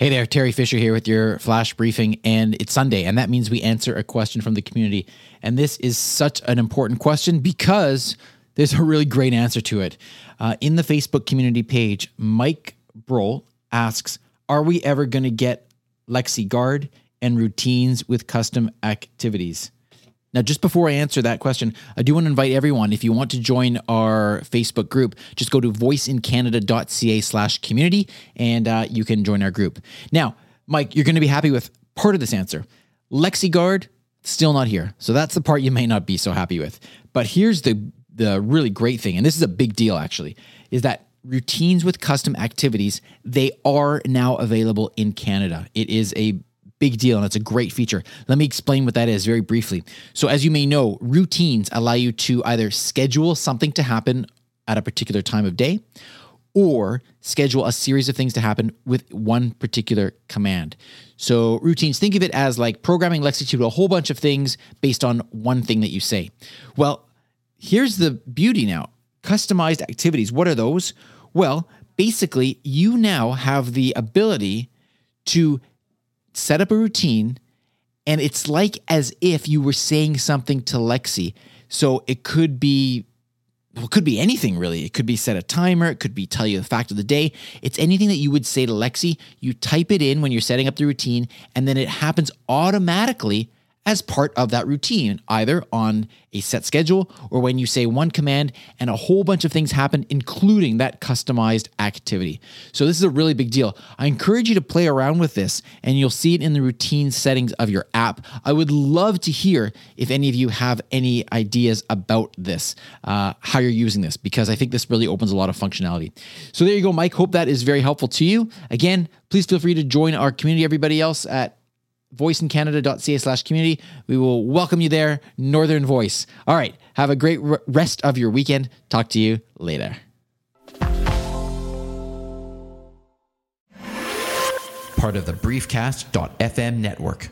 Hey there, Teri Fisher here with your flash briefing, and it's Sunday, and that means we answer a question from the community. And this is such an important question because there's a really great answer to it. Uh, in the Facebook community page, Mike Broll asks Are we ever going to get LexiGuard and routines with custom activities? Now, just before I answer that question, I do want to invite everyone, if you want to join our Facebook group, just go to voiceincanada.ca slash community and uh, you can join our group. Now, Mike, you're going to be happy with part of this answer. LexiGuard, still not here. So that's the part you may not be so happy with. But here's the, the really great thing, and this is a big deal actually, is that routines with custom activities, they are now available in Canada. It is a big deal and it's a great feature. Let me explain what that is very briefly. So, as you may know, routines allow you to either schedule something to happen at a particular time of day or schedule a series of things to happen with one particular command. So, routines, think of it as like programming Lexi to do a whole bunch of things based on one thing that you say. Well, here's the beauty now customized activities. What are those? Well, basically, you now have the ability to set up a routine, and it's like as if you were saying something to Lexi. So it could be well, it could be anything really. It could be set a timer, it could be tell you the fact of the day. It's anything that you would say to Lexi. You type it in when you're setting up the routine, and then it happens automatically as part of that routine, either on a set schedule or when you say one command and a whole bunch of things happen, including that customized activity. So, this is a really big deal. I encourage you to play around with this and you'll see it in the routine settings of your app. I would love to hear if any of you have any ideas about this, uh, how you're using this, because I think this really opens a lot of functionality. So, there you go, Mike. Hope that is very helpful to you. Again, please feel free to join our community, everybody else at voiceincanada.ca slash community. We will welcome you there, Northern Voice. All right. Have a great rest of your weekend. Talk to you later. Part of the briefcast.fm network.